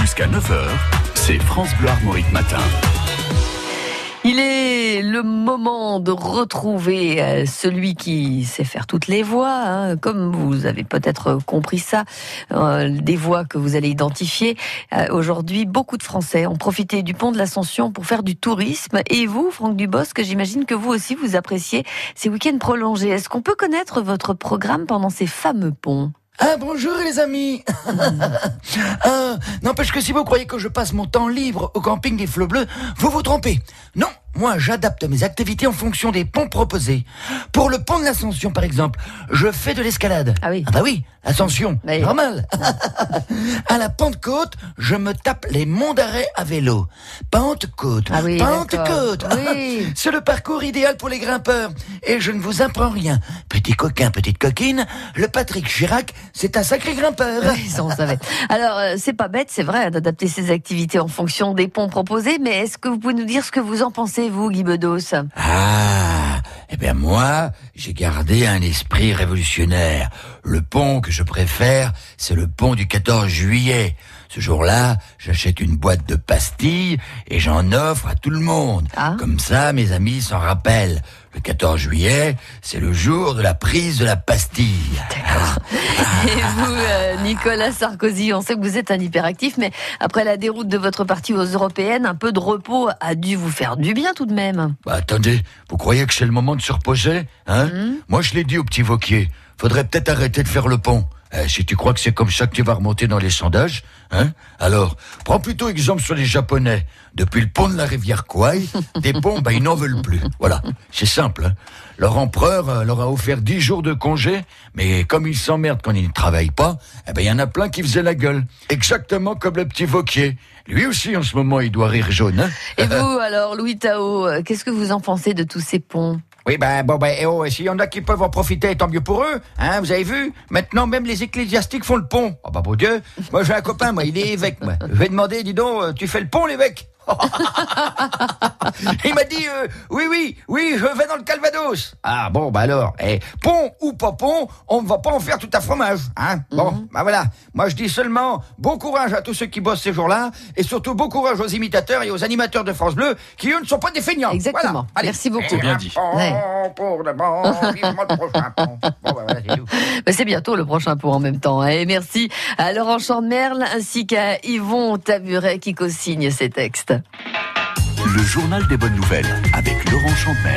Jusqu'à 9h, c'est France Bleu Armorique Matin. Il est le moment de retrouver euh, celui qui sait faire toutes les voix, hein. comme vous avez peut-être compris ça, euh, des voix que vous allez identifier. Euh, Aujourd'hui, beaucoup de Français ont profité du pont de l'Ascension pour faire du tourisme. Et vous, Franck Dubosc, j'imagine que vous aussi vous appréciez ces week-ends prolongés. Est-ce qu'on peut connaître votre programme pendant ces fameux ponts? Ah bonjour les amis ah, N'empêche que si vous croyez que je passe mon temps libre au camping des Flots Bleus, vous vous trompez. Non, moi j'adapte mes activités en fonction des ponts proposés. Pour le pont de l'Ascension par exemple, je fais de l'escalade. Ah oui. Ah bah oui, Ascension, Oui. normal. à la Pentecôte, je me tape les monts d'arrêt à vélo. Pentecôte, Ah oui, Pentecôte. Oui. C'est le parcours idéal pour les grimpeurs. Et je ne vous apprends rien. Petit coquin, petite coquine, le Patrick Chirac, c'est un sacré grimpeur. Oui, ça, on savait. Alors, euh, c'est pas bête, c'est vrai, d'adapter ses activités en fonction des ponts proposés, mais est-ce que vous pouvez nous dire ce que vous en pensez, vous, Guy Bedos? Ah, eh bien moi, j'ai gardé un esprit révolutionnaire. Le pont que je préfère, c'est le pont du 14 juillet. Ce jour-là, j'achète une boîte de pastilles et j'en offre à tout le monde. Ah. Comme ça, mes amis s'en rappellent. Le 14 juillet, c'est le jour de la prise de la pastille. Ah. Et vous, euh, Nicolas Sarkozy, on sait que vous êtes un hyperactif, mais après la déroute de votre parti aux européennes, un peu de repos a dû vous faire du bien tout de même. Bah attendez, vous croyez que c'est le moment de se reposer Hein? Moi je l'ai dit au petit Vauquier, faudrait peut-être arrêter de faire le pont. Eh, si tu crois que c'est comme ça que tu vas remonter dans les sondages, hein Alors, prends plutôt exemple sur les Japonais. Depuis le pont de la rivière Kouai, des ponts, bah, ils n'en veulent plus. Voilà, c'est simple. hein. Leur empereur euh, leur a offert 10 jours de congé, mais comme ils s'emmerdent quand ils ne travaillent pas, eh ben il y en a plein qui faisaient la gueule. Exactement comme le petit Vauquier. Lui aussi, en ce moment, il doit rire jaune. Hein Et vous, alors, Louis Tao, euh, qu'est-ce que vous en pensez de tous ces ponts? Oui, ben, bon, ben, eh oh, s'il y en a qui peuvent en profiter, tant mieux pour eux, hein, vous avez vu? Maintenant, même les ecclésiastiques font le pont. Oh, bah, bon Dieu, moi, j'ai un copain, moi, il est évêque, moi. Je vais demander, dis donc, euh, tu fais le pont, l'évêque? Il m'a dit, euh, oui, oui, oui, je vais dans le Calvados. Ah, bon, bah alors, eh, pont ou pas pont, on ne va pas en faire tout à fromage, hein Bon, bah voilà, moi, je dis seulement, bon courage à tous ceux qui bossent ces jours-là, et surtout, bon courage aux imitateurs et aux animateurs de France Bleu, qui, eux, ne sont pas des feignants. Exactement. Voilà. Allez. Merci beaucoup. Bien dit. pont Ouais. pour le bon, vivement le prochain pont. Bon, bah, voilà, c'est tout. C'est bientôt le prochain pont en même temps. hein. Et merci à Laurent Chandemerle ainsi qu'à Yvon Taburet qui co-signe ces textes. Le journal des bonnes nouvelles avec Laurent Champmer.